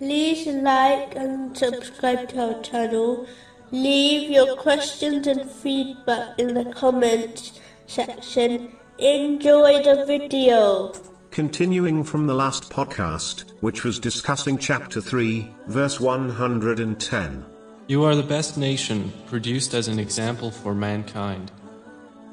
like and subscribe to our channel. Leave your questions and feedback in the comments section. Enjoy the video. Continuing from the last podcast, which was discussing chapter 3, verse 110. You are the best nation, produced as an example for mankind.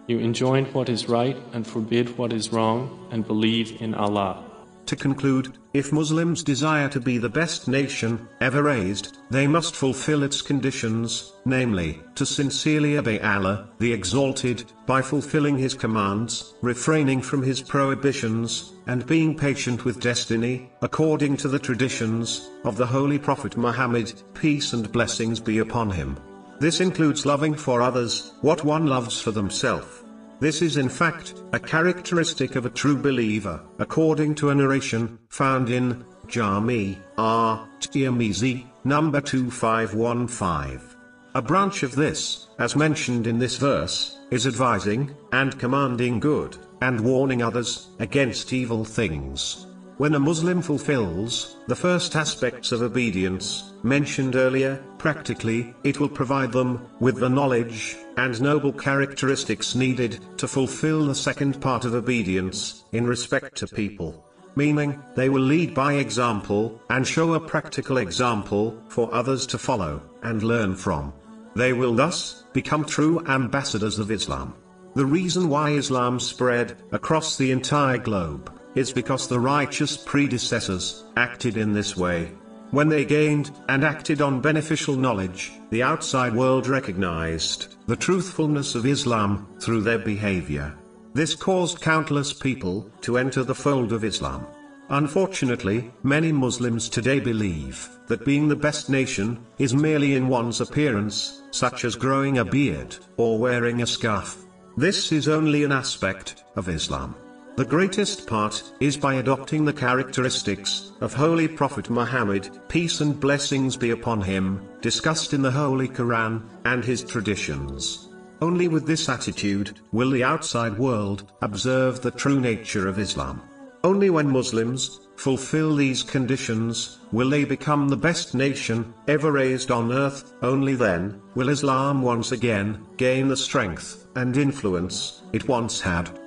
You enjoin what is right and forbid what is wrong, and believe in Allah. To conclude, if Muslims desire to be the best nation ever raised, they must fulfill its conditions, namely, to sincerely obey Allah, the Exalted, by fulfilling His commands, refraining from His prohibitions, and being patient with destiny, according to the traditions of the Holy Prophet Muhammad, peace and blessings be upon him. This includes loving for others what one loves for themselves. This is in fact, a characteristic of a true believer, according to a narration, found in, Jami, R. Tirmizi, number 2515. A branch of this, as mentioned in this verse, is advising, and commanding good, and warning others, against evil things. When a Muslim fulfills the first aspects of obedience, mentioned earlier, practically, it will provide them with the knowledge and noble characteristics needed to fulfill the second part of obedience in respect to people. Meaning, they will lead by example and show a practical example for others to follow and learn from. They will thus become true ambassadors of Islam. The reason why Islam spread across the entire globe is because the righteous predecessors acted in this way. When they gained and acted on beneficial knowledge, the outside world recognized the truthfulness of Islam through their behavior. This caused countless people to enter the fold of Islam. Unfortunately, many Muslims today believe that being the best nation is merely in one's appearance, such as growing a beard or wearing a scarf. This is only an aspect of Islam. The greatest part is by adopting the characteristics of Holy Prophet Muhammad, peace and blessings be upon him, discussed in the Holy Quran, and his traditions. Only with this attitude will the outside world observe the true nature of Islam. Only when Muslims fulfill these conditions will they become the best nation ever raised on earth. Only then will Islam once again gain the strength and influence it once had.